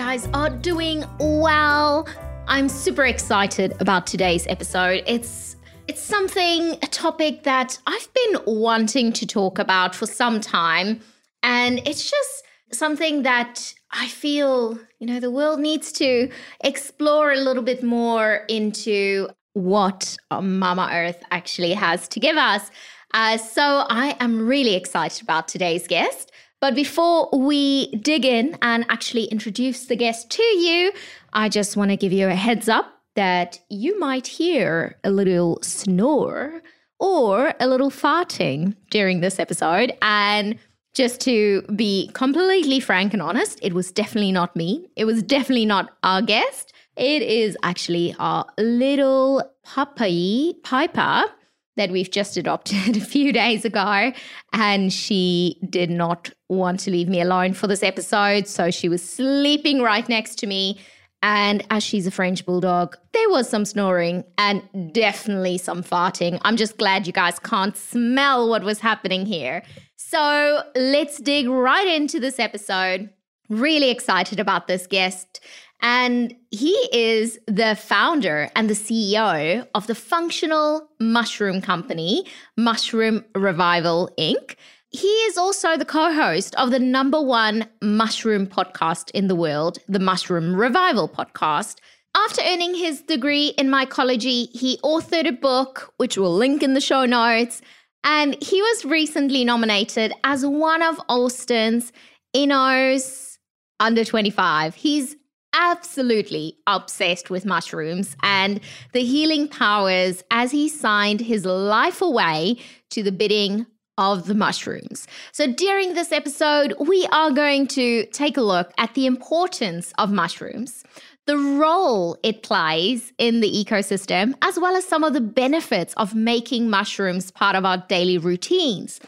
Guys are doing well. I'm super excited about today's episode. It's it's something a topic that I've been wanting to talk about for some time and it's just something that I feel, you know, the world needs to explore a little bit more into what Mama Earth actually has to give us. Uh, so I am really excited about today's guest. But before we dig in and actually introduce the guest to you, I just want to give you a heads up that you might hear a little snore or a little farting during this episode. And just to be completely frank and honest, it was definitely not me. It was definitely not our guest. It is actually our little puppy, Piper, that we've just adopted a few days ago. And she did not want to leave me alone for this episode. So she was sleeping right next to me. And as she's a French bulldog, there was some snoring and definitely some farting. I'm just glad you guys can't smell what was happening here. So let's dig right into this episode. Really excited about this guest. And he is the founder and the CEO of the functional mushroom company, Mushroom Revival Inc. He is also the co host of the number one mushroom podcast in the world, the Mushroom Revival podcast. After earning his degree in mycology, he authored a book, which we'll link in the show notes. And he was recently nominated as one of Austin's Inno's under 25. He's absolutely obsessed with mushrooms and the healing powers as he signed his life away to the bidding of the mushrooms. So, during this episode, we are going to take a look at the importance of mushrooms, the role it plays in the ecosystem, as well as some of the benefits of making mushrooms part of our daily routines.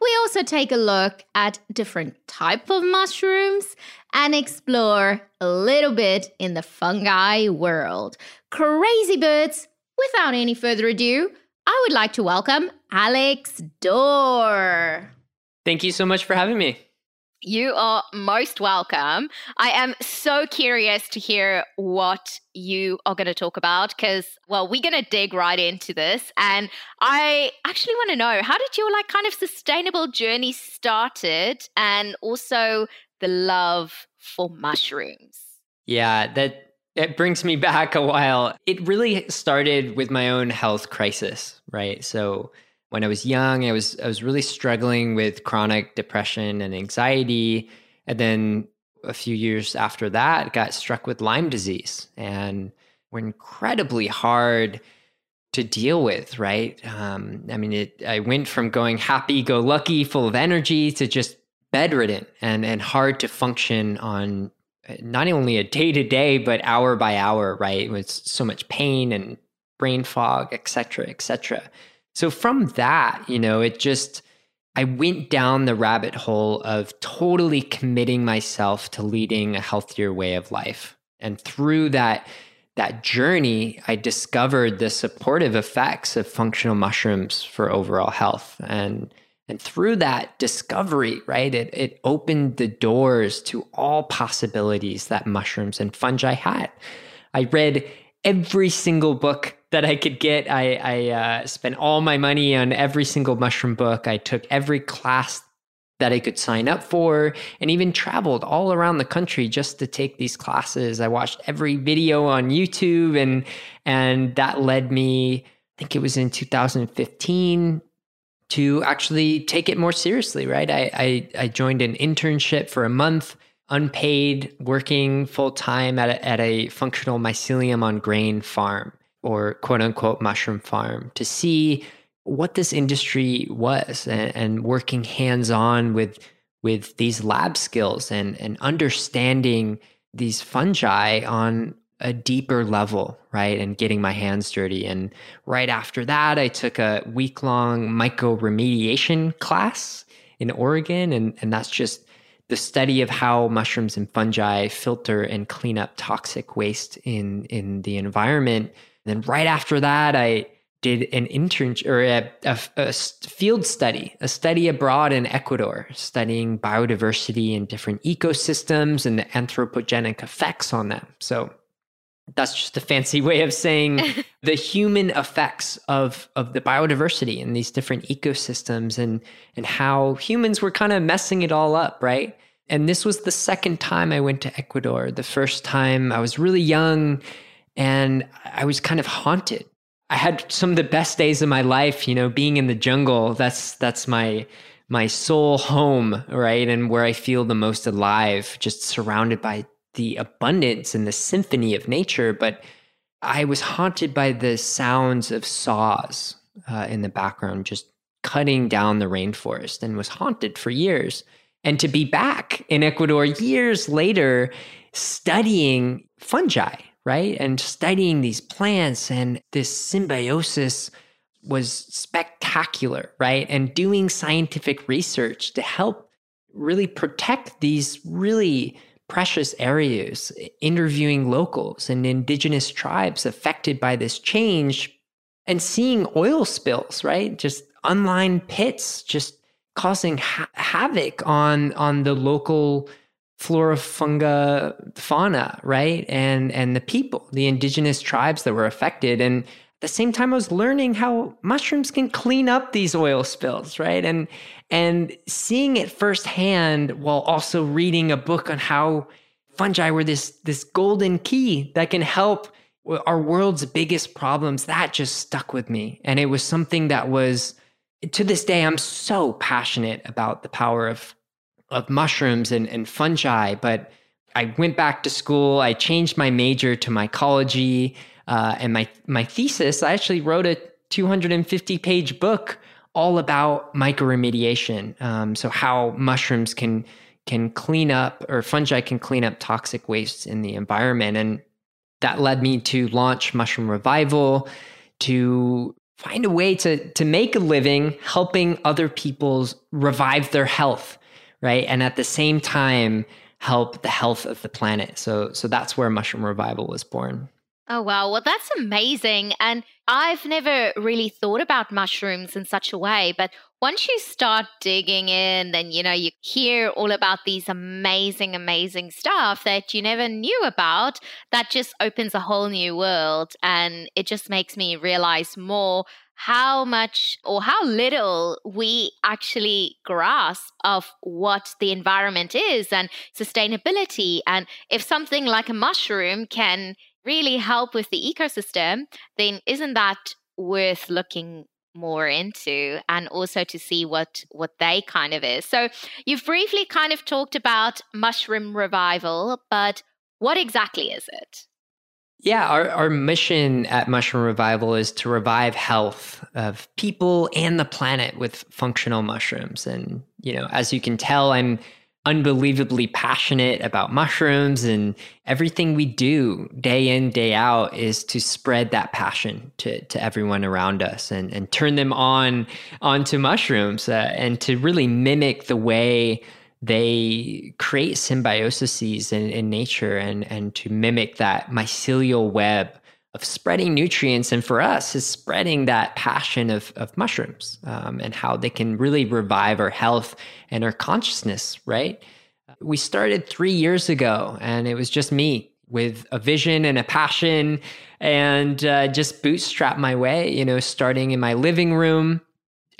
We also take a look at different type of mushrooms and explore a little bit in the fungi world. Crazy birds, without any further ado, I would like to welcome Alex Dorr. Thank you so much for having me. You are most welcome. I am so curious to hear what you are going to talk about because, well, we're going to dig right into this. And I actually want to know how did your like kind of sustainable journey started and also the love for mushrooms? Yeah, that it brings me back a while. It really started with my own health crisis, right? So when I was young, I was I was really struggling with chronic depression and anxiety, and then a few years after that, got struck with Lyme disease, and were incredibly hard to deal with. Right? Um, I mean, it. I went from going happy-go-lucky, full of energy, to just bedridden and and hard to function on uh, not only a day to day but hour by hour. Right? With so much pain and brain fog, et cetera, et cetera. So from that, you know, it just, I went down the rabbit hole of totally committing myself to leading a healthier way of life. And through that, that journey, I discovered the supportive effects of functional mushrooms for overall health. And and through that discovery, right, it, it opened the doors to all possibilities that mushrooms and fungi had. I read every single book that I could get. I, I uh, spent all my money on every single mushroom book. I took every class that I could sign up for and even traveled all around the country just to take these classes. I watched every video on YouTube and and that led me, I think it was in 2015 to actually take it more seriously, right? I I, I joined an internship for a month unpaid, working full time at a, at a functional mycelium on grain farm or quote unquote mushroom farm to see what this industry was and, and working hands on with with these lab skills and and understanding these fungi on a deeper level, right? And getting my hands dirty. And right after that, I took a week long mycoremediation class in Oregon. And, and that's just the study of how mushrooms and fungi filter and clean up toxic waste in, in the environment. And then right after that, I did an internship or a, a, a, field study, a study abroad in Ecuador, studying biodiversity in different ecosystems and the anthropogenic effects on them. So that's just a fancy way of saying the human effects of of the biodiversity in these different ecosystems and and how humans were kind of messing it all up, right? And this was the second time I went to Ecuador. The first time I was really young and I was kind of haunted. I had some of the best days of my life, you know, being in the jungle. That's that's my my soul home, right? And where I feel the most alive, just surrounded by the abundance and the symphony of nature, but I was haunted by the sounds of saws uh, in the background, just cutting down the rainforest, and was haunted for years. And to be back in Ecuador years later, studying fungi, right? And studying these plants and this symbiosis was spectacular, right? And doing scientific research to help really protect these really precious areas, interviewing locals and indigenous tribes affected by this change, and seeing oil spills, right? Just unlined pits, just causing ha- havoc on on the local flora, funga, fauna, right? And and the people, the indigenous tribes that were affected, and the same time, I was learning how mushrooms can clean up these oil spills, right? And and seeing it firsthand while also reading a book on how fungi were this this golden key that can help our world's biggest problems that just stuck with me. And it was something that was to this day i'm so passionate about the power of of mushrooms and, and fungi. But i went back to school. I changed my major to mycology uh, and my my thesis i actually wrote a 250 page book all about mycoremediation. Um, so how mushrooms can can clean up or fungi can clean up toxic wastes in the environment, and that led me to launch Mushroom Revival to find a way to to make a living helping other people's revive their health, right? And at the same time help the health of the planet. So so that's where Mushroom Revival was born. Oh, wow. Well, that's amazing. And I've never really thought about mushrooms in such a way. But once you start digging in, then, you know, you hear all about these amazing, amazing stuff that you never knew about. That just opens a whole new world. And it just makes me realize more how much or how little we actually grasp of what the environment is and sustainability. And if something like a mushroom can really help with the ecosystem, then isn't that worth looking more into and also to see what what they kind of is. So you've briefly kind of talked about mushroom revival, but what exactly is it? Yeah, our, our mission at Mushroom Revival is to revive health of people and the planet with functional mushrooms. And, you know, as you can tell, I'm unbelievably passionate about mushrooms and everything we do day in day out is to spread that passion to, to everyone around us and, and turn them on onto mushrooms uh, and to really mimic the way they create symbioses in, in nature and, and to mimic that mycelial web of spreading nutrients and for us is spreading that passion of, of mushrooms um, and how they can really revive our health and our consciousness right? We started three years ago and it was just me with a vision and a passion and uh, just bootstrap my way you know starting in my living room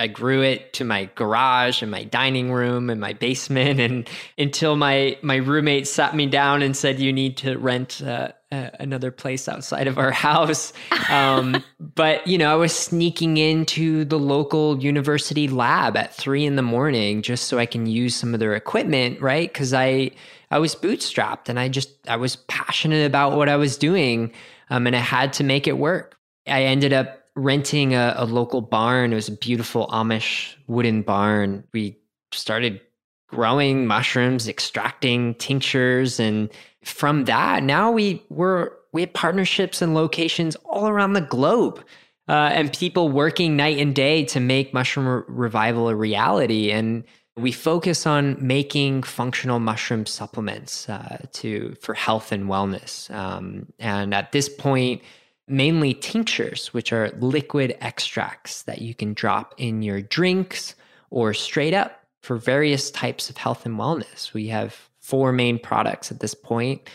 I grew it to my garage and my dining room and my basement, and until my my roommate sat me down and said, "You need to rent uh, uh, another place outside of our house." Um, but you know, I was sneaking into the local university lab at three in the morning just so I can use some of their equipment, right? Because I I was bootstrapped and I just I was passionate about what I was doing, um, and I had to make it work. I ended up renting a, a local barn. It was a beautiful Amish wooden barn. We started growing mushrooms, extracting tinctures, and from that, now we were we have partnerships and locations all around the globe. Uh, and people working night and day to make mushroom re- revival a reality. And we focus on making functional mushroom supplements uh, to for health and wellness. Um, and at this point, mainly tinctures, which are liquid extracts that you can drop in your drinks or straight up for various types of health and wellness. We have four main products at this point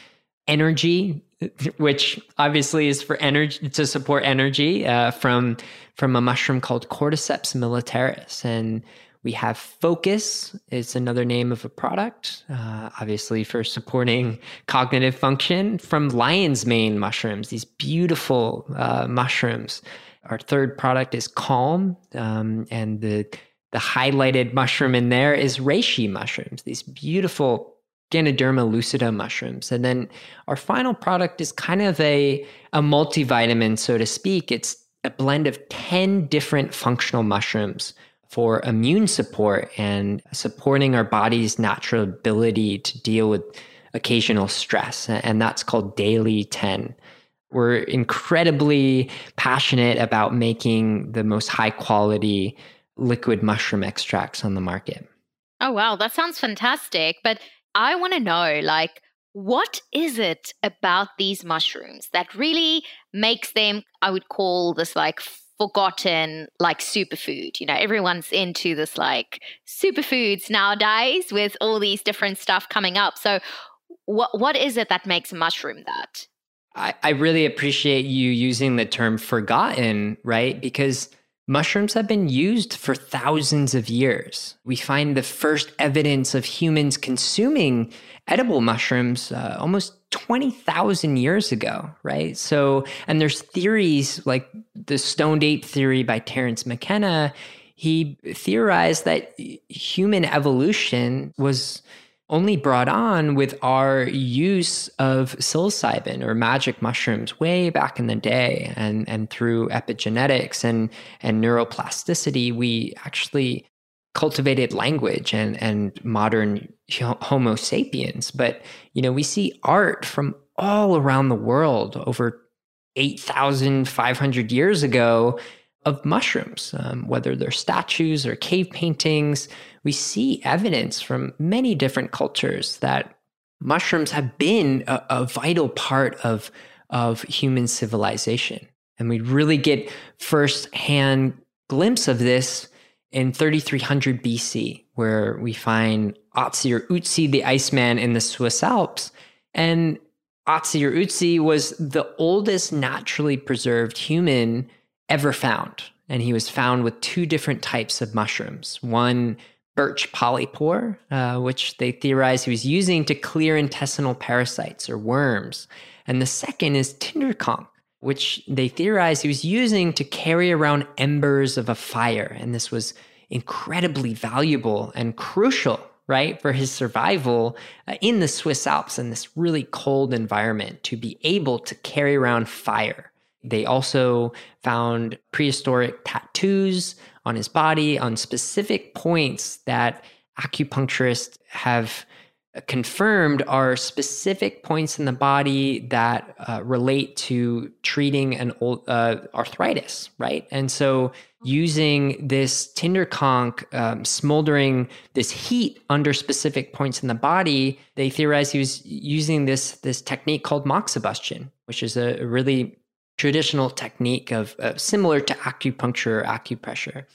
energy which obviously is for energy to support energy uh, from from a mushroom called cordyceps militaris and we have focus it's another name of a product uh, obviously for supporting cognitive function from lion's mane mushrooms these beautiful uh, mushrooms our third product is calm um, and the the highlighted mushroom in there is reishi mushrooms these beautiful Ganoderma lucida mushrooms. And then our final product is kind of a, a multivitamin, so to speak. It's a blend of 10 different functional mushrooms for immune support and supporting our body's natural ability to deal with occasional stress. And that's called Daily 10. We're incredibly passionate about making the most high quality liquid mushroom extracts on the market. Oh, wow. That sounds fantastic. But I want to know like what is it about these mushrooms that really makes them I would call this like forgotten like superfood. You know, everyone's into this like superfoods nowadays with all these different stuff coming up. So what what is it that makes mushroom that? I, I really appreciate you using the term forgotten, right? Because Mushrooms have been used for thousands of years. We find the first evidence of humans consuming edible mushrooms uh, almost 20,000 years ago, right? So, and there's theories like the stoned ape theory by Terence McKenna. He theorized that human evolution was only brought on with our use of psilocybin or magic mushrooms way back in the day and and through epigenetics and and neuroplasticity we actually cultivated language and and modern homo sapiens but you know we see art from all around the world over 8500 years ago of mushrooms, um, whether they're statues or cave paintings. We see evidence from many different cultures that mushrooms have been a, a vital part of, of human civilization. And we really get first hand glimpse of this in 3300 BC, where we find Otzi or Utsi, the Iceman in the Swiss Alps. And Otzi or Utsi was the oldest naturally preserved human ever found. And he was found with two different types of mushrooms. One, birch polypore, uh, which they theorize he was using to clear intestinal parasites or worms. And the second is tinder conk, which they theorize he was using to carry around embers of a fire. And this was incredibly valuable and crucial, right, for his survival uh, in the Swiss Alps in this really cold environment to be able to carry around fire. They also found prehistoric tattoos on his body on specific points that acupuncturists have confirmed are specific points in the body that uh, relate to treating an old uh, arthritis, right? And so, using this tinder conk, um, smoldering this heat under specific points in the body, they theorized he was using this this technique called moxibustion, which is a, a really traditional technique of uh, similar to acupuncture or acupressure.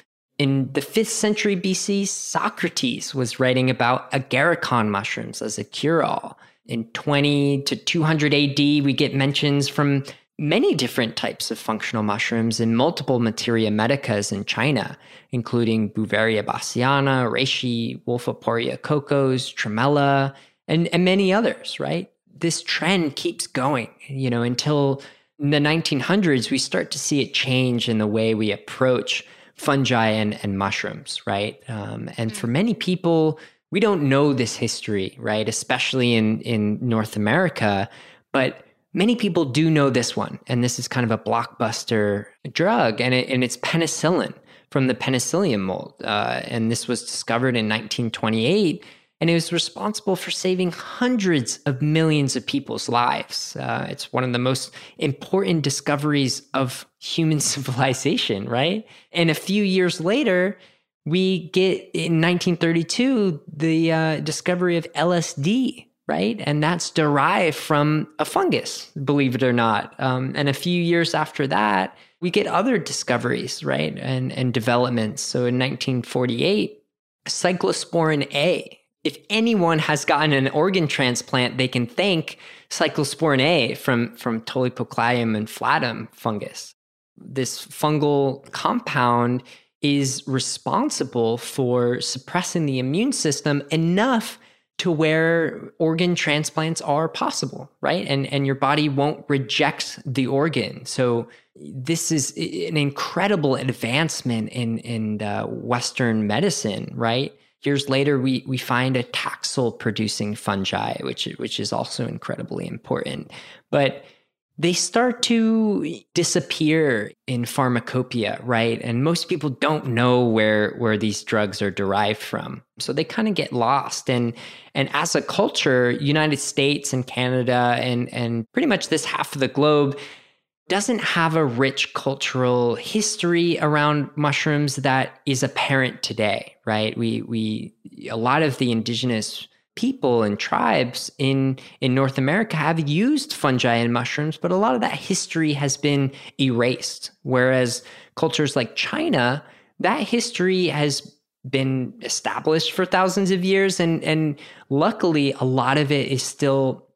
In the 5th century BC, Socrates was writing about agarikon mushrooms as a cure all. In 20 to 200 AD, we get mentions from many different types of functional mushrooms in multiple materia medicas in China, including Beauveria bassiana, reishi, Wolfiporia cocos, tremella, and, and many others, right? This trend keeps going, you know, until in the 1900s, we start to see a change in the way we approach fungi and, and mushrooms, right? Um, and for mm. many people, we don't know this history, right? Especially in, in North America. But many people do know this one, and this is kind of a blockbuster drug, and, it, and it's penicillin from the penicillium mold. Uh, and this was discovered in 1928, and it was responsible for saving hundreds of millions of people's lives. Uh, it's one of the most important discoveries of human civilization, right? And a few years later, we get in 1932 the uh, discovery of LSD, right? And that's derived from a fungus, believe it or not. Um, and a few years after that, we get other discoveries, right? And, and developments. So in 1948, cyclosporin A. If anyone has gotten an organ transplant, they can thank cyclosporin A from, from Tolypocladium inflatum fungus. This fungal compound is responsible for suppressing the immune system enough to where organ transplants are possible, right? And and your body won't reject the organ. So this is an incredible advancement in in uh, Western medicine, right? Years later, we we find a taxol producing fungi, which which is also incredibly important. But they start to disappear in pharmacopoeia, right? And most people don't know where where these drugs are derived from. So they kind of get lost. And and as a culture, United States and Canada and and pretty much this half of the globe doesn't have a rich cultural history around mushrooms that is apparent today, right? We we a lot of the indigenous people and tribes in in North America have used fungi and mushrooms, but a lot of that history has been erased. Whereas cultures like China, that history has been established for thousands of years and and luckily a lot of it is still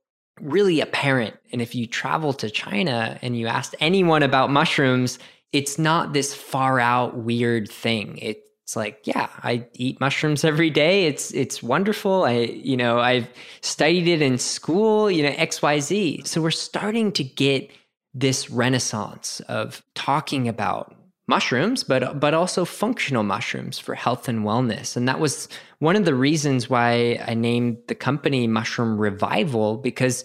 really apparent. And if you travel to China and you ask anyone about mushrooms, it's not this far out weird thing. It it's like yeah i eat mushrooms every day it's it's wonderful i you know i've studied it in school you know xyz so we're starting to get this renaissance of talking about mushrooms but but also functional mushrooms for health and wellness and that was one of the reasons why i named the company mushroom revival because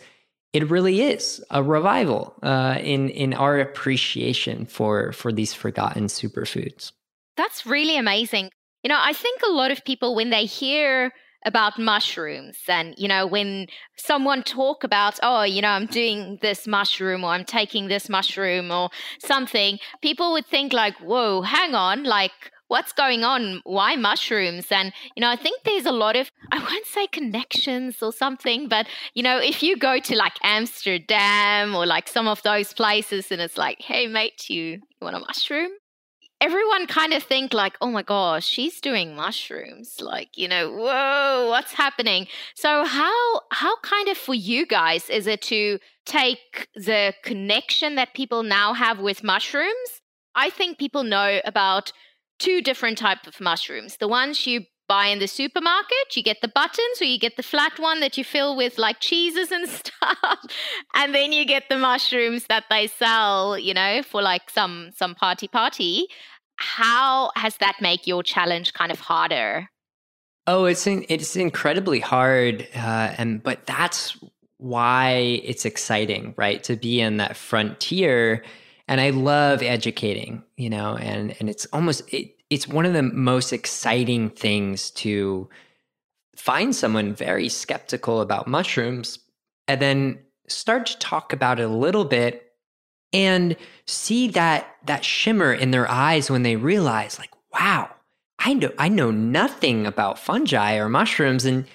it really is a revival uh, in in our appreciation for for these forgotten superfoods that's really amazing. You know, I think a lot of people, when they hear about mushrooms. And you know when someone talk about oh you know i'm doing this mushroom or i'm taking this mushroom or something people would think like whoa hang on like what's going on? Why mushrooms? And you know i think there's a lot of i won't say connections or something but you know if you go to like amsterdam or like some of those places and it's like hey mate you, you want a mushroom everyone kind of think like, oh my gosh, she's doing mushrooms. Like, you know, whoa, what's happening? So how how kind of for you guys is it to take the connection that people now have with mushrooms? I think people know about two different type of mushrooms. The ones you buy in the supermarket. You get the buttons or you get the flat one that you fill with like cheeses and stuff. and then you get the mushrooms that they sell, you know, for like some some party party. How has that make your challenge kind of harder? Oh, it's in, it's incredibly hard, uh, and but that's why it's exciting, right? To be in that frontier, and I love educating, you know, and and it's almost it, it's one of the most exciting things to find someone very skeptical about mushrooms and then start to talk about it a little bit and see that that shimmer in their eyes when they realize like wow i know i know nothing about fungi or mushrooms and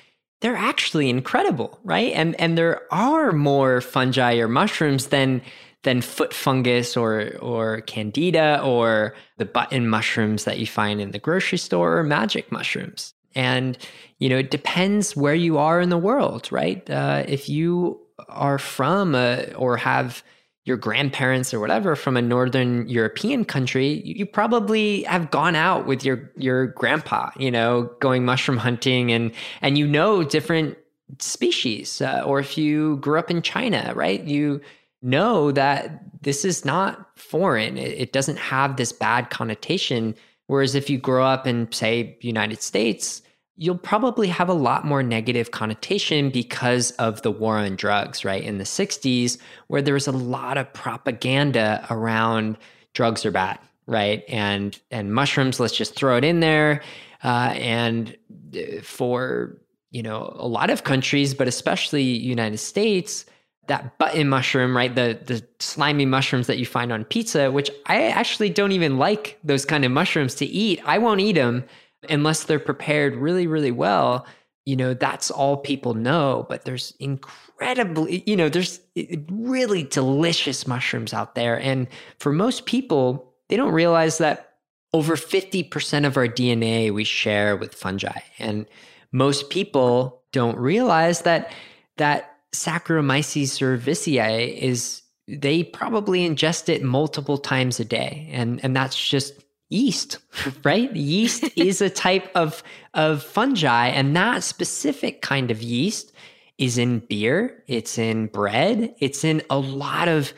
they're actually incredible right? And and there are more fungi or mushrooms than than foot fungus or or candida or the button mushrooms that you find in the grocery store or magic mushrooms. And you know, it depends where you are in the world, right? Uh, if you are from a, or have your grandparents or whatever from a northern European country, you probably have gone out with your your grandpa, you know, going mushroom hunting and and you know different species. Uh, or if you grew up in China, right? You know that this is not foreign. It, it doesn't have this bad connotation. Whereas if you grow up in, say, United States, you'll probably have a lot more negative connotation because of the war on drugs, right? In the 60s, where there was a lot of propaganda around drugs are bad, right? And and mushrooms, let's just throw it in there. Uh, and uh, for you know a lot of countries, but especially United States, that button mushroom, right? The the slimy mushrooms that you find on pizza, which I actually don't even like those kind of mushrooms to eat. I won't eat them unless they're prepared really, really well, you know, that's all people know. But there's incredibly, you know, there's eh, really delicious mushrooms out there. And for most people, they don't realize that over 50% of our DNA we share with fungi. And most people don't realize that that Saccharomyces cerevisiae is they probably ingest it multiple times a day. And and that's just yeast, right? yeast is a type of, of fungi, and that specific kind of yeast is in beer, it's in bread, it's in a lot of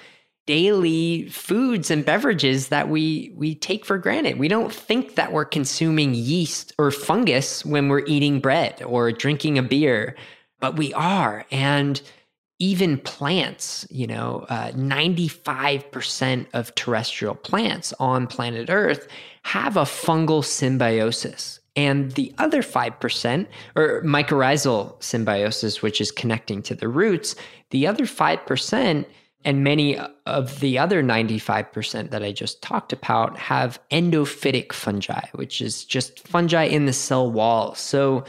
daily foods and beverages that we we take for granted. We don't think that we're consuming yeast or fungus when we're eating bread or drinking a beer, but we are. And even plants, you know, uh, 95% of terrestrial plants on planet Earth have a fungal symbiosis. And the other 5%, or mycorrhizal symbiosis, which is connecting to the roots, the other 5%, and many of the other 95% that I just talked about have endophytic fungi, which is just fungi in the cell wall. So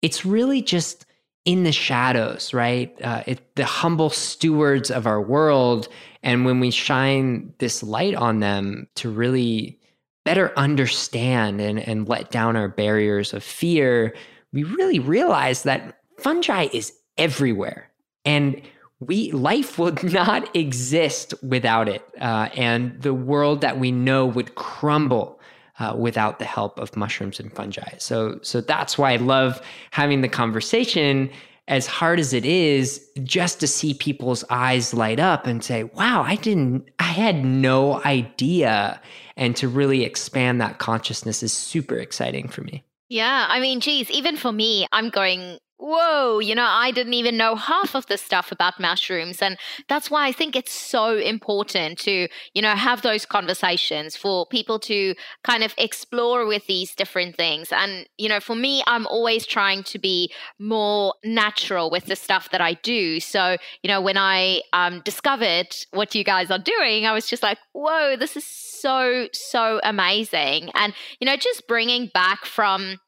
it's really just in the shadows, right? Uh, it, the humble stewards of our world. And when we shine this light on them to really better understand and, and let down our barriers of fear, we really realize that fungi is everywhere. And we life would not exist without it. Uh, and the world that we know would crumble uh, without the help of mushrooms and fungi. So, so that's why I love having the conversation. As hard as it is, just to see people's eyes light up and say, "Wow, I didn't, I had no idea," and to really expand that consciousness is super exciting for me. Yeah, I mean, geez, even for me, I'm going whoa, you know, I didn't even know half of the stuff about mushrooms. And that's why I think it's so important to, you know, have those conversations for people to kind of explore with these different things. And, you know, for me, I'm always trying to be more natural with the stuff that I do. So, you know, when I um, discovered what you guys are doing, I was just like, whoa, this is so, so amazing. And, you know, just bringing back from,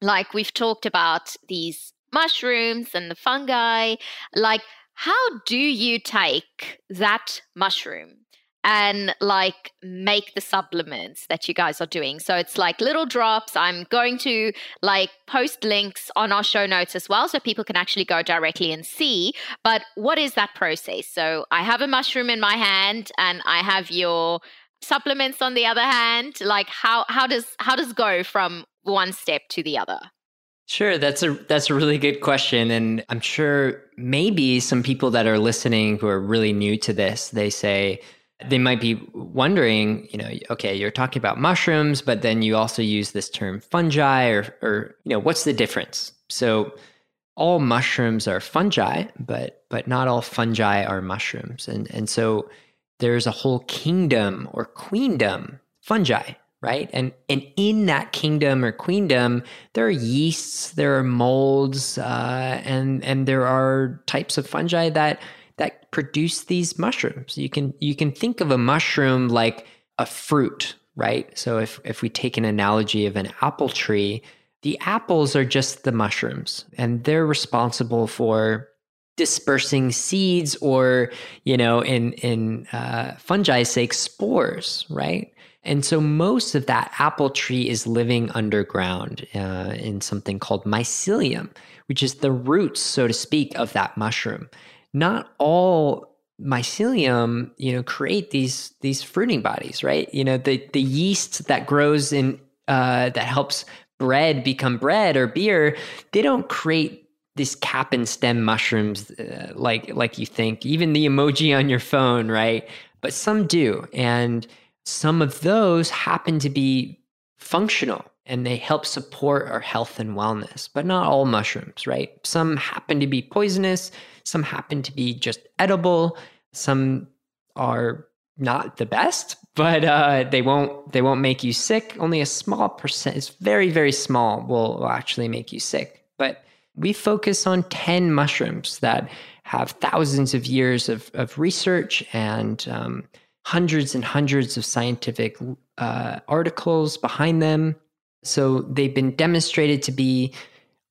like we've talked about these mushrooms and the fungi. Like, how do you take that mushroom and like make the supplements that you guys are doing. So it's like little drops. I'm going to like post links on our show notes as well so people can actually go directly and see. But what is that process? So I have a mushroom in my hand and I have your supplements on the other hand. Like how how does how does go from one step to the other? Sure, that's a that's a really good question and I'm sure maybe some people that are listening who are really new to this, they say they might be wondering, you know, okay, you're talking about mushrooms, but then you also use this term fungi or or you know, what's the difference? So all mushrooms are fungi, but but not all fungi are mushrooms. And and so there's a whole kingdom or queendom fungi right? And and in that kingdom or queendom, there are yeasts, there are molds, uh, and and there are types of fungi that that produce these mushrooms. You can you can think of a mushroom like a fruit, right? So if if we take an analogy of an apple tree, the apples are just the mushrooms, and they're responsible for dispersing seeds or you know in in uh, fungi's sake spores right and so most of that apple tree is living underground uh, in something called mycelium, which is the roots, so to speak, of that mushroom. Not all mycelium, you know, create these these fruiting bodies, right? You know, the the yeast that grows in uh, that helps bread become bread or beer, they don't create these cap and stem mushrooms uh, like like you think. Even the emoji on your phone, right? But some do, and some of those happen to be functional, and they help support our health and wellness, but not all mushrooms, right? Some happen to be poisonous, some happen to be just edible, some are not the best, but uh, they won't they won't make you sick. Only a small percent, it's very very small, will, will actually make you sick. But we focus on ten mushrooms that have thousands of years of, of research and um, hundreds and hundreds of scientific uh, articles behind them. So they've been demonstrated to be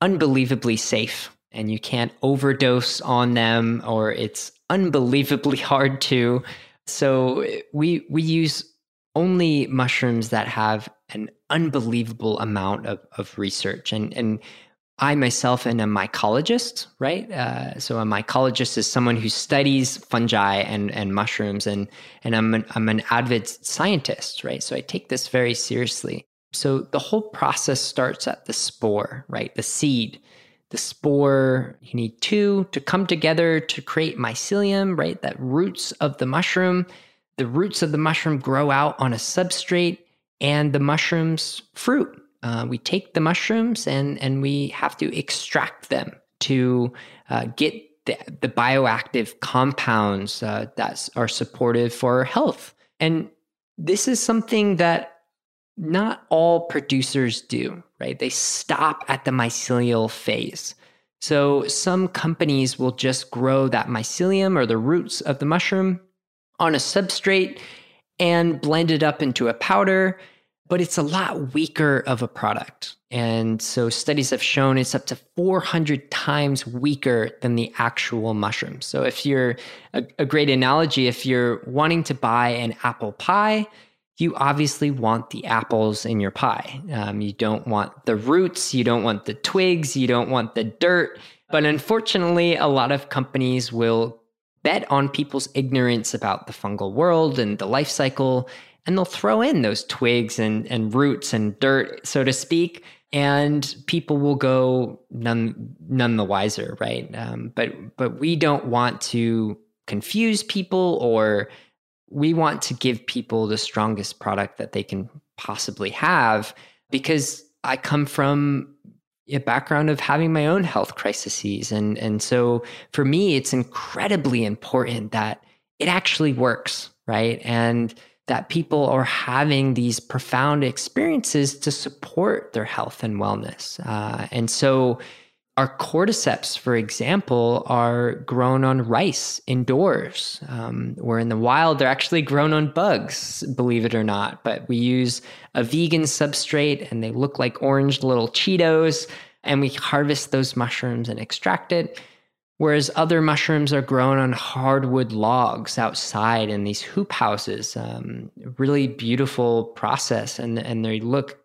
unbelievably safe, and you can't overdose on them, or it's unbelievably hard to. So we we use only mushrooms that have an unbelievable amount of, of research and and I myself am a mycologist, right? Uh, so a mycologist is someone who studies fungi and, and mushrooms, and and I'm an, I'm an avid scientist, right? So I take this very seriously. So the whole process starts at the spore, right? The seed, the spore. You need two to come together to create mycelium, right? That roots of the mushroom. The roots of the mushroom grow out on a substrate, and the mushroom's fruit uh, we take the mushrooms and and we have to extract them to uh, get the, the, bioactive compounds uh, that are supportive for our health. And this is something that not all producers do, right? They stop at the mycelial phase. So some companies will just grow that mycelium or the roots of the mushroom on a substrate and blend it up into a powder but it's a lot weaker of a product. And so studies have shown it's up to 400 times weaker than the actual mushroom. So if you're a, a great analogy, if you're wanting to buy an apple pie, you obviously want the apples in your pie. Um, you don't want the roots, you don't want the twigs, you don't want the dirt. But unfortunately, a lot of companies will bet on people's ignorance about the fungal world and the life cycle and they'll throw in those twigs and, and roots and dirt, so to speak, and people will go none none the wiser, right? Um, but but we don't want to confuse people, or we want to give people the strongest product that they can possibly have, because I come from a background of having my own health crises, and and so for me, it's incredibly important that it actually works, right? And that people are having these profound experiences to support their health and wellness. Uh, and so, our cordyceps, for example, are grown on rice indoors, um, where in the wild they're actually grown on bugs, believe it or not. But we use a vegan substrate and they look like orange little Cheetos, and we harvest those mushrooms and extract it whereas other mushrooms are grown on hardwood logs outside in these hoop houses. Um, really beautiful process, and and they look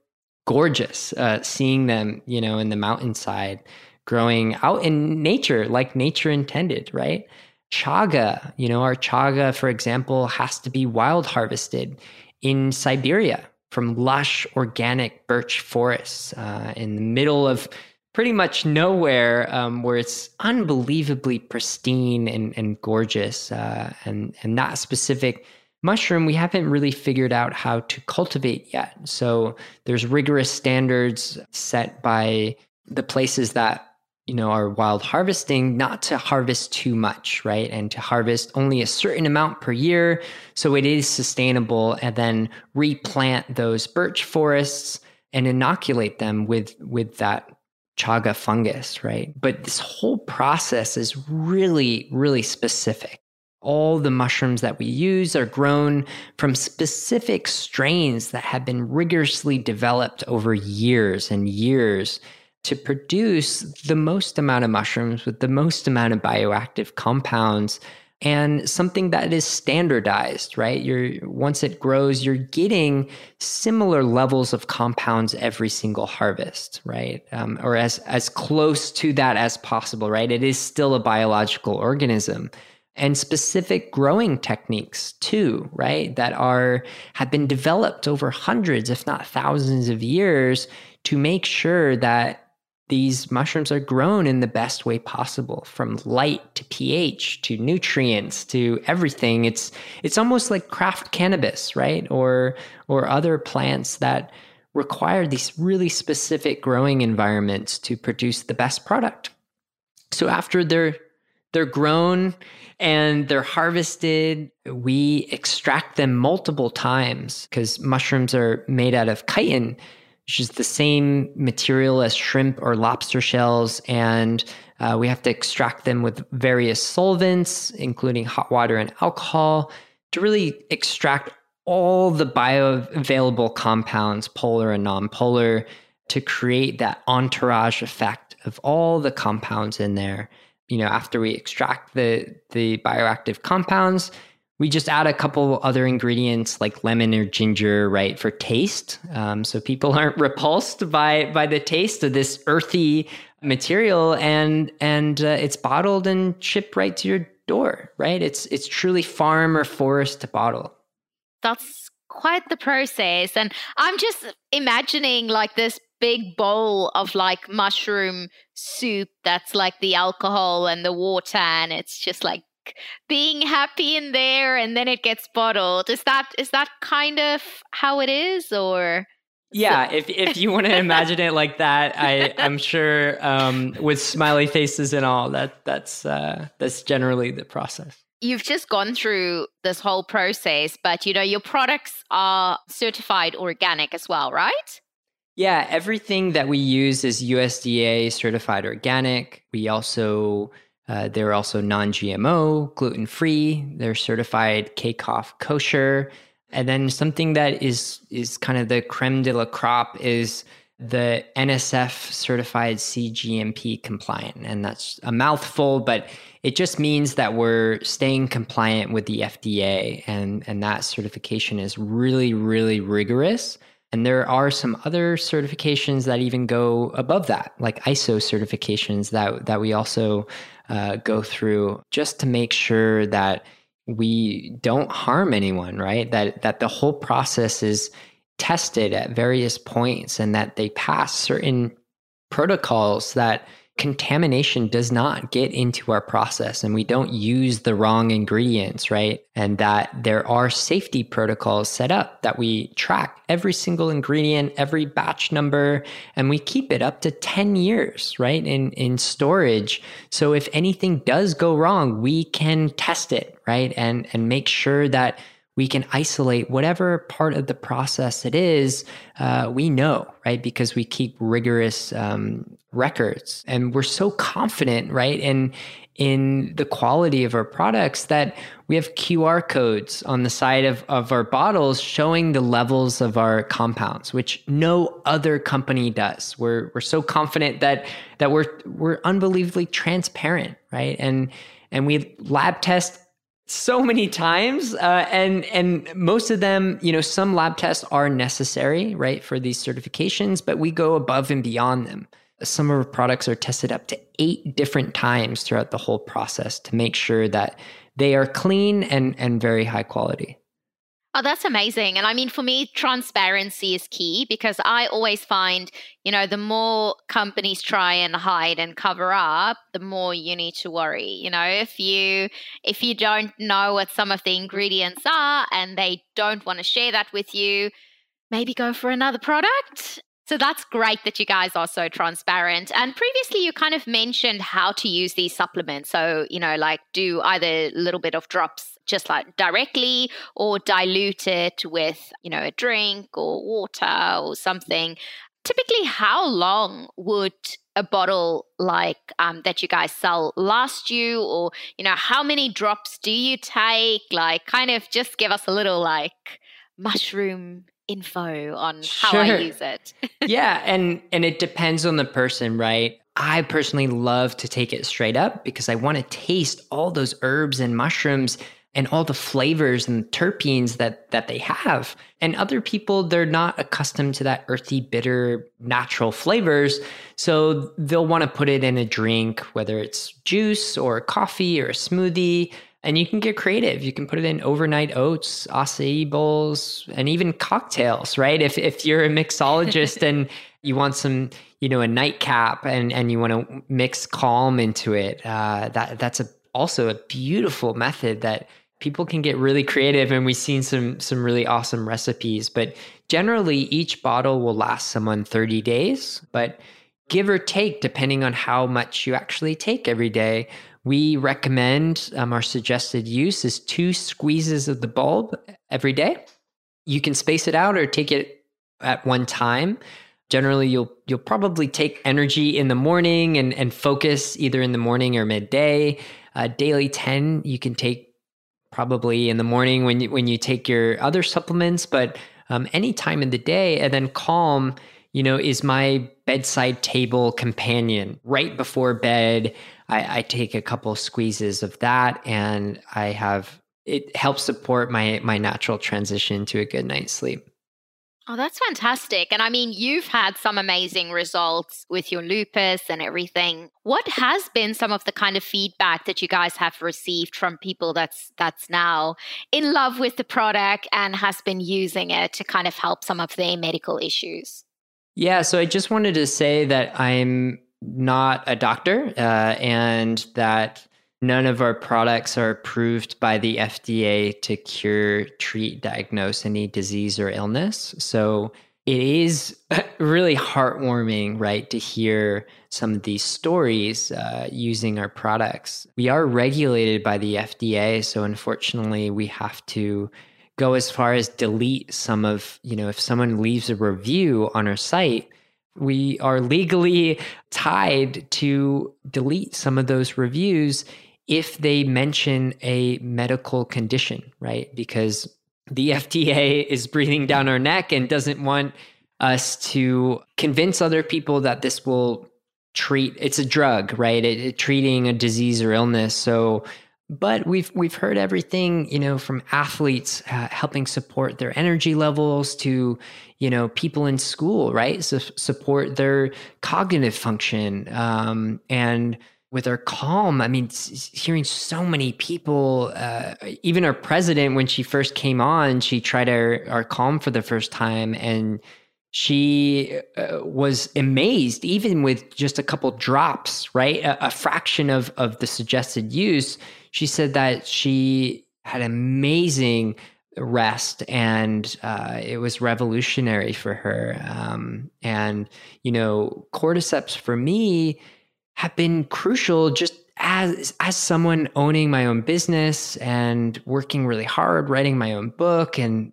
gorgeous. Uh, seeing them, you know, in the mountainside, growing out in nature like nature intended, right? Chaga, you know, our chaga, for example, has to be wild harvested in Siberia from lush organic birch forests uh, in the middle of pretty much nowhere um, where it's unbelievably pristine and, and gorgeous. Uh, and, and that specific mushroom, we haven't really figured out how to cultivate yet. So there's rigorous standards set by the places that you know are wild harvesting not to harvest too much right and to harvest only a certain amount per year so it is sustainable and then replant those birch forests and inoculate them with with that chaga fungus, right? But this whole process is really, really specific. All the mushrooms that we use are grown from specific strains that have been rigorously developed over years and years to produce the most amount of mushrooms with the most amount of bioactive compounds and something that is standardized, right? You're once it grows, you're getting similar levels of compounds every single harvest, right? Um, or as as close to that as possible, right? It is still a biological organism, and specific growing techniques too, right? That are have been developed over hundreds, if not thousands, of years to make sure that these mushrooms are grown in the best way possible from light to pH to nutrients to everything it's it's almost like craft cannabis right or or other plants that require these really specific growing environments to produce the best product. So after they're they're grown and they're harvested, we extract them multiple times because mushrooms are made out of chitin, which is the same material as shrimp or lobster shells. And uh, we have to extract them with various solvents, including hot water and alcohol, to really extract all the bioavailable compounds, polar and nonpolar, to create that entourage effect of all the compounds in there. You know, after we extract the the bioactive compounds, we just add a couple other ingredients like lemon or ginger, right, for taste. Um, so people aren't repulsed by by the taste of this earthy material, and and uh, it's bottled and shipped right to your door, right? It's it's truly farm or forest to bottle. That's quite the process, and I'm just imagining like this big bowl of like mushroom soup that's like the alcohol and the water, and it's just like being happy in there and then it gets bottled. Is that is that kind of how it is or? Yeah if if you want to imagine it like that i i'm sure um, with smiley faces and all that that's uh, that's generally the process. You've just gone through this whole process but you know your products are certified organic as well right? Yeah everything that we use is usda certified organic. We also uh, they're also non GMO, gluten free. They're certified KCOF kosher. And then something that is is kind of the creme de la crop is the NSF certified CGMP compliant. And that's a mouthful, but it just means that we're staying compliant with the FDA. And, and that certification is really, really rigorous. And there are some other certifications that even go above that, like ISO certifications that, that we also uh, go through just to make sure that we don't harm anyone, right? That that the whole process is tested at various points and that they pass certain protocols that contamination does not get into our process and we don't use the wrong ingredients, right? And that there are safety protocols set up that we track every single ingredient, every batch number, and we keep it up to 10 years, right? In in storage. So if anything does go wrong, we can test it, right? And and make sure that we can isolate whatever part of the process it is. Uh, we know, right? Because we keep rigorous um, records, and we're so confident, right? In in the quality of our products that we have QR codes on the side of, of our bottles showing the levels of our compounds, which no other company does. We're we're so confident that that we're we're unbelievably transparent, right? And and we lab test so many times uh, and and most of them you know some lab tests are necessary right for these certifications but we go above and beyond them. Some of our products are tested up to eight different times throughout the whole process to make sure that they are clean and and very high quality Oh, that's amazing. And I mean, for me, transparency is key because I always find, you know, the more companies try and hide and cover up, the more you need to worry. You know, if you if you don't know what some of the ingredients are and they don't want to share that with you, maybe go for another product so that's great that you guys are so transparent. And previously, you kind of mentioned how to use these supplements. So, you know, like do either a little bit of drops just like directly or dilute it with, you know, a drink or water or something. Typically, how long would a bottle like um, that you guys sell last you? Or, you know, how many drops do you take? Like, kind of just give us a little like mushroom info on how sure. I use it. yeah, and and it depends on the person, right? I personally love to take it straight up because I want to taste all those herbs and mushrooms and all the flavors and terpenes that that they have. And other people they're not accustomed to that earthy bitter natural flavors, so they'll want to put it in a drink whether it's juice or coffee or a smoothie and you can get creative. You can put it in overnight oats, acai bowls, and even cocktails, right? If if you're a mixologist and you want some, you know, a nightcap and and you want to mix calm into it, uh, that that's a also a beautiful method that people can get really creative and we've seen some some really awesome recipes but generally, each bottle will last someone 30 days, but give or take, depending on how much you actually take every day, we recommend um, our suggested use is two squeezes of the bulb every day. You can space it out or take it at one time. Generally, you'll you'll probably take energy in the morning and and focus either in the morning or midday. Uh, daily ten you can take probably in the morning when you when you take your other supplements, but um, any time in the day, and then calm you know, is my bedside table companion. Right before bed, I, I take a couple squeezes of that, and I have it helps support my my natural transition to a good night's sleep. Oh, that's fantastic. And I mean, you've had some amazing results with your lupus and everything. What has been some of the kind of feedback that you guys have received from people that's that's now in love with the product and has been using it to kind of help some of their medical issues? Yeah, so I just wanted to say that I'm not a doctor uh, and that none of our products are approved by the FDA to cure, treat, diagnose any disease or illness. So it is really heartwarming, right, to hear some of these stories uh, using our products. We are regulated by the FDA, so unfortunately, we have to go as far as delete some of, you know, if someone leaves a review on our site, we are legally tied to delete some of those reviews if they mention a medical condition, right? Because the FDA is breathing down our neck and doesn't want us to convince other people that this will treat it's a drug right? It, it, treating a disease or illness. So but we've we've heard everything you know from athletes uh, helping support their energy levels to you know people in school right? So support their cognitive function um, and with our calm. I mean hearing so many people uh, even our president when she first came on she tried our, our calm for the first time and she uh, was amazed even with just a couple drops right? A, a fraction of of the suggested use. She said that she had amazing rest and uh, it was revolutionary for her. Um, and you know cordyceps for me have been crucial just as as someone owning my own business and working really hard writing my own book and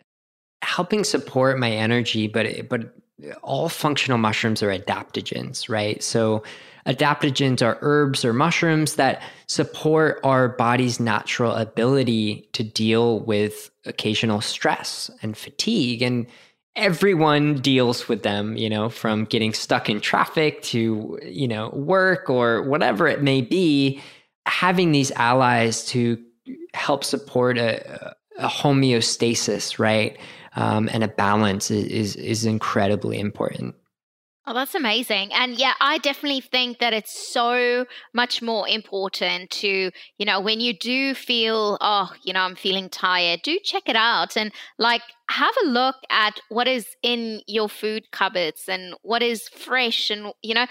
helping support my energy but but all functional mushrooms are adaptogens right so Adaptogens are herbs or mushrooms that support our body's natural ability to deal with occasional stress and fatigue. And everyone deals with them, you know, from getting stuck in traffic to, you know, work or whatever it may be. Having these allies to help support a, a homeostasis, right? Um, and a balance is, is incredibly important. Oh, that's amazing. And yeah, I definitely think that it's so much more important to, you know, when you do feel, oh, you know, I'm feeling tired, do check it out and like have a look at what is in your food cupboards and what is fresh and, you know,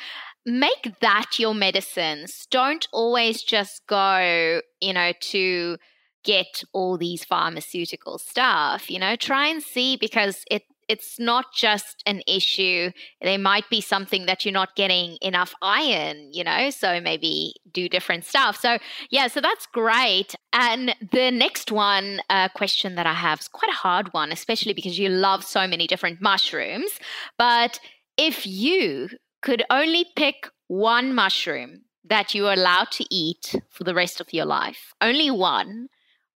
make that your medicines. Don't always just go, you know, to get all these pharmaceutical stuff, you know, try and see because it it's not just an issue. There might be something that you're not getting enough iron, you know, so maybe do different stuff. So, yeah, so that's great. And the next one uh, question that I have is quite a hard one, especially because you love so many different mushrooms. But if you could only pick one mushroom that you are allowed to eat for the rest of your life, only one,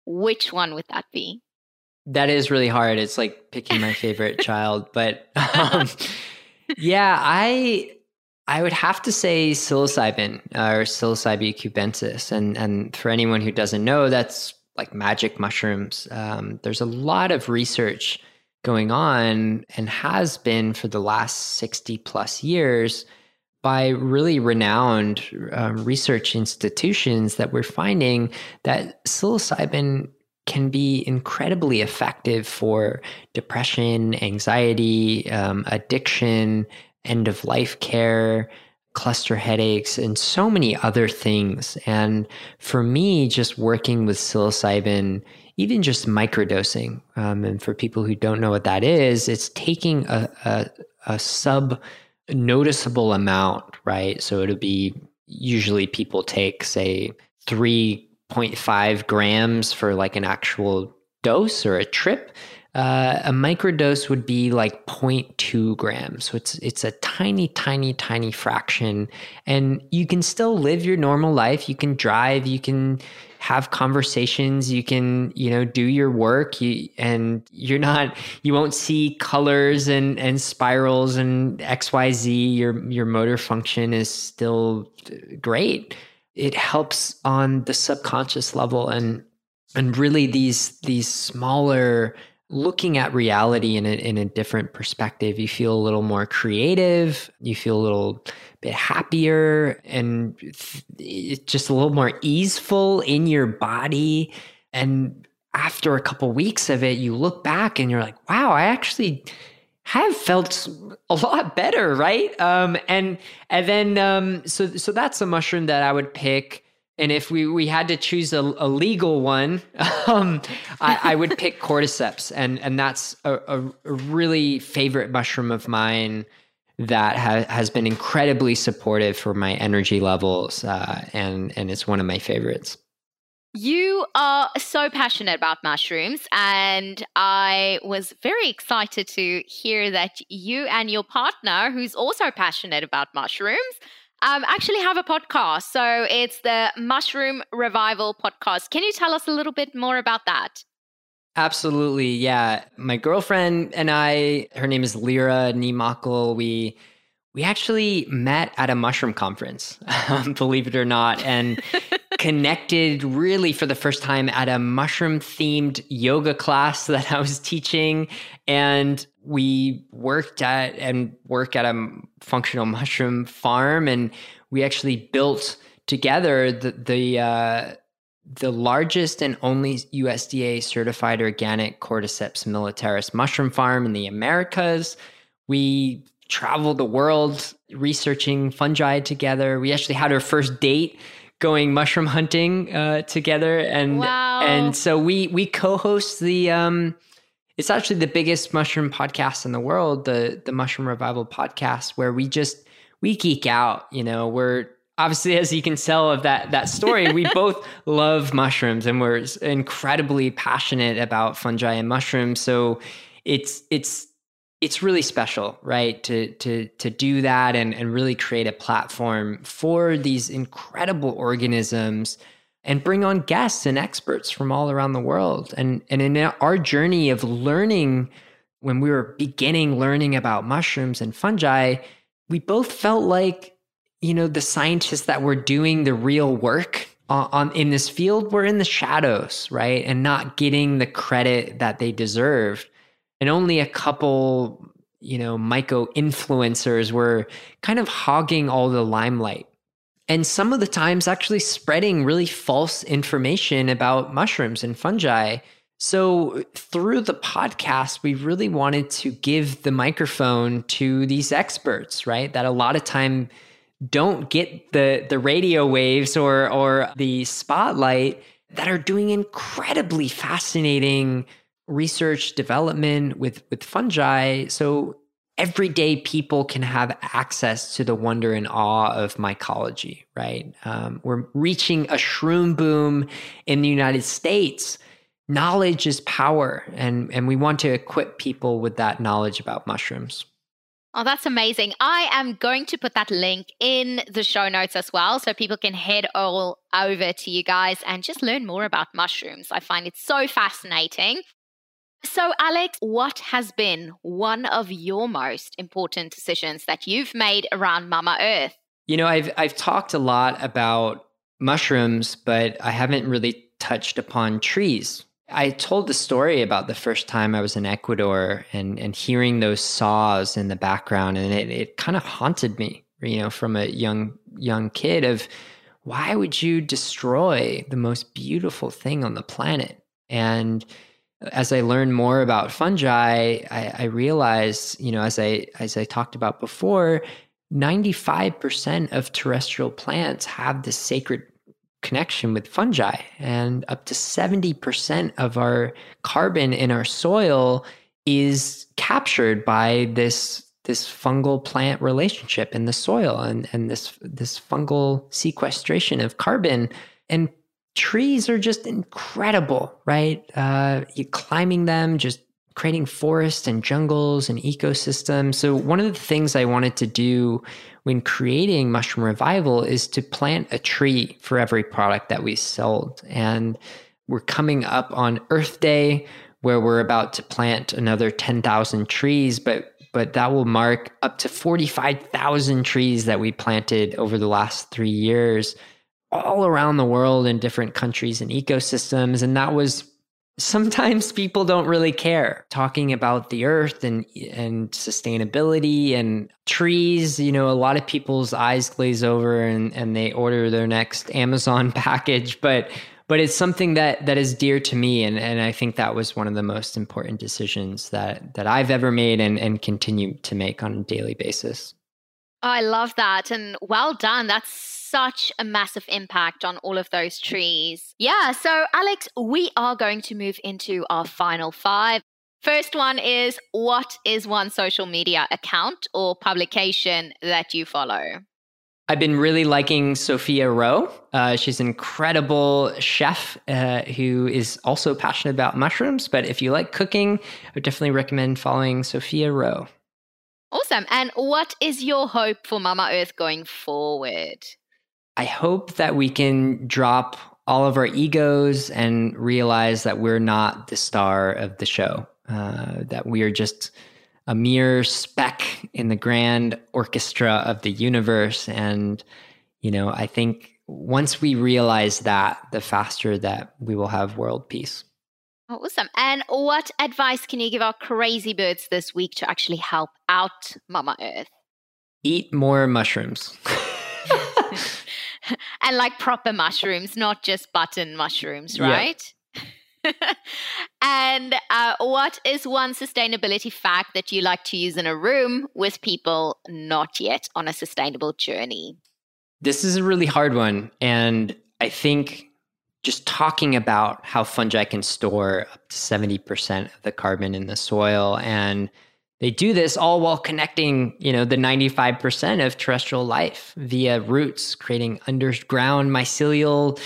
which one would that be? That is really hard. It's like picking my favorite child, but um, yeah, I I would have to say psilocybin or psilocybe cubensis, and and for anyone who doesn't know, that's like magic mushrooms. Um, there's a lot of research going on and has been for the last 60 plus years by really renowned um, research institutions that we're finding that psilocybin can be incredibly effective for depression, anxiety, um, addiction, end of life care, cluster headaches, and so many other things. And for me, just working with psilocybin even just microdosing. Um, and for people who don't know what that is, it's taking a, a, a sub noticeable amount, right? So it'll be usually people take, say, 3.5 grams for like an actual dose or a trip. Uh, a microdose would be like 0.2 grams. So it's it's a tiny, tiny, tiny fraction. And you can still live your normal life. You can drive, you can have conversations, you can, you know, do your work, you, and you're not you won't see colors and and spirals and XYZ. Your your motor function is still great. It helps on the subconscious level and and really these these smaller looking at reality in a, in a different perspective. You feel a little more creative. You feel a little bit happier and it's just a little more easeful in your body. And after a couple weeks of it, you look back and you're like, wow, I actually have felt a lot better, right? Um, and and then um, so so that's a mushroom that I would pick and if we, we had to choose a, a legal one, um, I, I, would pick cordyceps, and and that's a, a, a really favorite mushroom of mine that ha- has been incredibly supportive for my energy levels, uh, and and it's one of my favorites. You are so passionate about mushrooms, and I was very excited to hear that you and your partner, who's also passionate about mushrooms, um, actually have a podcast. So it's the Mushroom Revival podcast. Can you tell us a little bit more about that? Absolutely. Yeah. My girlfriend and I, her name is Lyra Niemakkel. We we actually met at a mushroom conference, believe it or not, and connected really for the first time at a mushroom themed yoga class that I was teaching. And we worked at and work at a functional mushroom farm. And we actually built together the, the, uh, the largest and only USDA certified organic Cordyceps militaris mushroom farm in the Americas. We traveled the world researching fungi together. We actually had our first date going mushroom hunting uh, together, and wow. and so we we co-host the. Um, it's actually the biggest mushroom podcast in the world, the the Mushroom Revival podcast, where we just we geek out. You know, we're obviously as you can tell of that that story we both love mushrooms and we're incredibly passionate about fungi and mushrooms so it's it's it's really special, right? To to to do that and and really create a platform for these incredible organisms and bring on guests and experts from all around the world. And and in our journey of learning when we were beginning learning about mushrooms and fungi, we both felt like you know the scientists that were doing the real work on, on in this field were in the shadows, right? And not getting the credit that they deserved and only a couple you know micro influencers were kind of hogging all the limelight. And some of the times actually spreading really false information about mushrooms and fungi. So through the podcast we really wanted to give the microphone to these experts right? That a lot of time don't get the the radio waves or or the spotlight that are doing incredibly fascinating research development with with fungi so everyday people can have access to the wonder and awe of mycology right um, we're reaching a shroom boom in the united states knowledge is power and and we want to equip people with that knowledge about mushrooms Oh, that's amazing. I am going to put that link in the show notes as well so people can head all over to you guys and just learn more about mushrooms. I find it so fascinating. So, Alex, what has been one of your most important decisions that you've made around Mama Earth? You know, I've I've talked a lot about mushrooms, but I haven't really touched upon trees. I told the story about the first time I was in Ecuador and and hearing those saws in the background, and it, it kind of haunted me, you know, from a young young kid of why would you destroy the most beautiful thing on the planet? And as I learned more about fungi, I, I realized, you know, as I as I talked about before, 95% of terrestrial plants have this sacred connection with fungi. And up to 70% of our carbon in our soil is captured by this this fungal plant relationship in the soil and, and this this fungal sequestration of carbon and trees are just incredible right? Uh, you climbing them just creating forests and jungles and ecosystems. So one of the things i wanted to do when creating mushroom revival is to plant a tree for every product that we sold. And we're coming up on earth day where we're about to plant another 10,000 trees but but that will mark up to 45,000 trees that we planted over the last three years, all around the world in different countries and ecosystems. And that was sometimes people don't really care talking about the earth and and sustainability and trees you know a lot of people's eyes glaze over and and they order their next amazon package but but it's something that that is dear to me and and I think that was one of the most important decisions that that I've ever made and and continue to make on a daily basis. I love that and well done. That's such a massive impact on all of those trees. Yeah, so Alex, we are going to move into our final 5. First one is what is one social media account or publication that you follow? I've been really liking Sophia Roe. Uh, she's an incredible chef uh, who is also passionate about mushrooms. But if you like cooking, I would definitely recommend following Sophia Roe. Awesome. And what is your hope for Mama Earth going forward? I hope that we can drop all of our egos and realize that we're not the star of the show, uh, that we are just a mere speck in the grand orchestra of the universe. And, you know, I think once we realize that, the faster that we will have world peace. Awesome. And what advice can you give our crazy birds this week to actually help out Mama Earth? Eat more mushrooms. and like proper mushrooms, not just button mushrooms, right? and uh, what is one sustainability fact that you like to use in a room with people not yet on a sustainable journey? This is a really hard one. And I think just talking about how fungi can store up to 70% of the carbon in the soil and they do this all while connecting, you know, the 95% of terrestrial life via roots, creating underground mycelial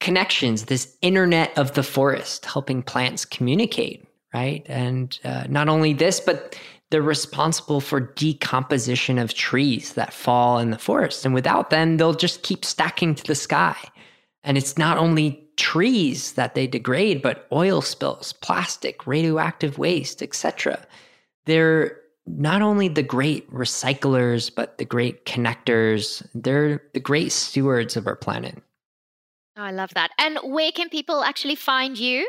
connections, this internet of the forest, helping plants communicate, right? And uh, not only this, but they're responsible for decomposition of trees that fall in the forest. And without them, they'll just keep stacking to the sky. And it's not only trees that they degrade, but oil spills, plastic, radioactive waste, etc. They're not only the great recyclers, but the great connectors. They're the great stewards of our planet. Oh, I love that. And where can people actually find you?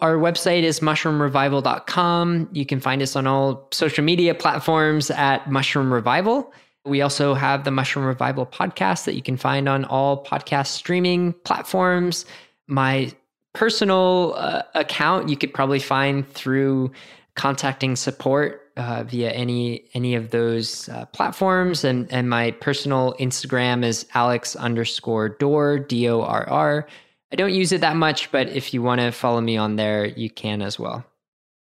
Our website is mushroomrevival.com. You can find us on all social media platforms at Mushroom Revival. We also have the Mushroom Revival podcast that you can find on all podcast streaming platforms. My personal uh, account you could probably find through contacting support uh, via any any of those uh, platforms. And and my personal Instagram is Alex underscore Dorr D O R R. I don't use it that much, but if you want to follow me on there, you can as well.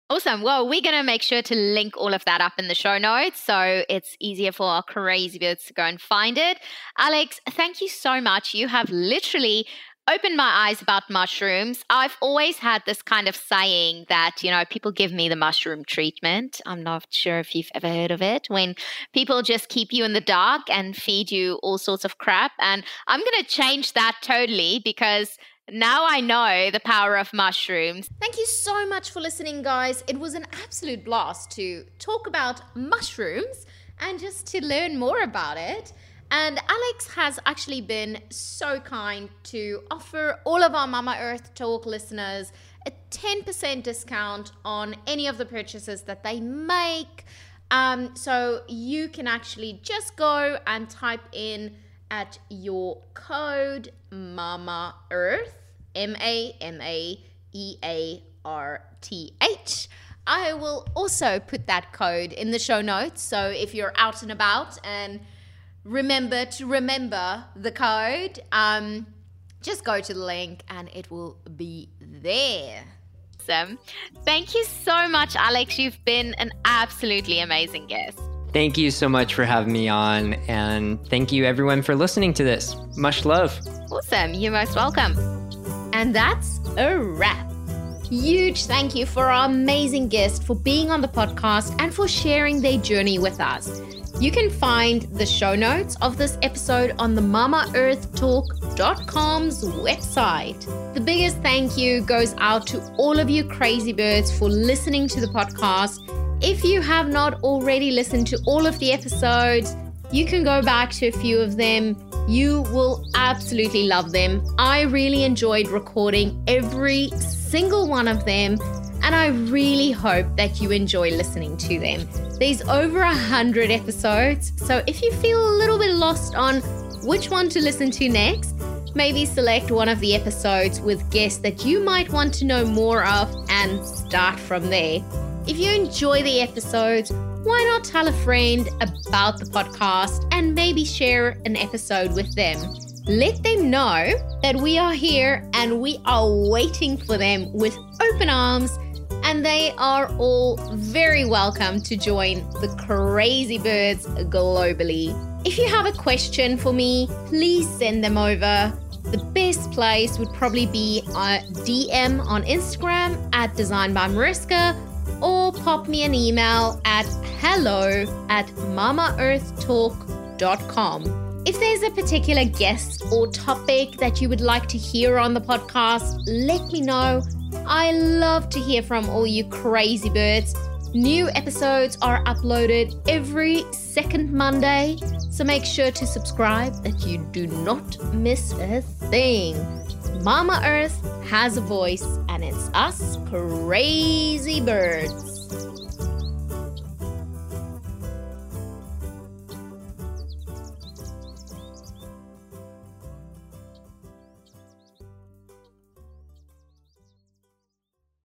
Awesome. Well, we're going to make sure to link all of that up in the show notes so it's easier for our crazy birds to go and find it. Alex, thank you so much. You have literally opened my eyes about mushrooms. I've always had this kind of saying that, you know, people give me the mushroom treatment. I'm not sure if you've ever heard of it, when people just keep you in the dark and feed you all sorts of crap. And I'm going to change that totally because now I know the power of mushrooms. Thank you so much for listening, guys. It was an absolute blast to talk about mushrooms and just to learn more about it. And Alex has actually been so kind to offer all of our Mama Earth Talk listeners a 10% discount on any of the purchases that they make. Um, so you can actually just go and type in at your code Mama Earth, M A M A E A R T H. I will also put that code in the show notes. So if you're out and about and remember to remember the code. Um, Just go to the link and it will be there. Awesome. Thank you so much, Alex. You've been an absolutely amazing guest. Thank you so much for having me on. And thank you, everyone, for listening to this. Much love. Awesome. You're most welcome. And that's a wrap. Huge thank you for our amazing guest for being on the podcast and for sharing their journey with us. You can find the show notes of this episode on the mamaearthtalk.com's website. The biggest thank you goes out to all of you crazy birds for listening to the podcast. If you have not already listened to all of the episodes, you can go back to a few of them. You will absolutely love them. I really enjoyed recording every single one of them and I really hope that you enjoy listening to them. There's over a hundred episodes, so if you feel a little bit lost on which one to listen to next, maybe select one of the episodes with guests that you might want to know more of and start from there. If you enjoy the episodes, why not tell a friend about the podcast and maybe share an episode with them? Let them know that we are here and we are waiting for them with open arms and they are all very welcome to join the crazy birds globally. If you have a question for me, please send them over. The best place would probably be uh, a DM on Instagram at Design by Mariska or pop me an email at hello at mamaearthtalk.com. If there's a particular guest or topic that you would like to hear on the podcast, let me know I love to hear from all you crazy birds. New episodes are uploaded every second Monday, so make sure to subscribe that you do not miss a thing. Mama Earth has a voice, and it's us crazy birds.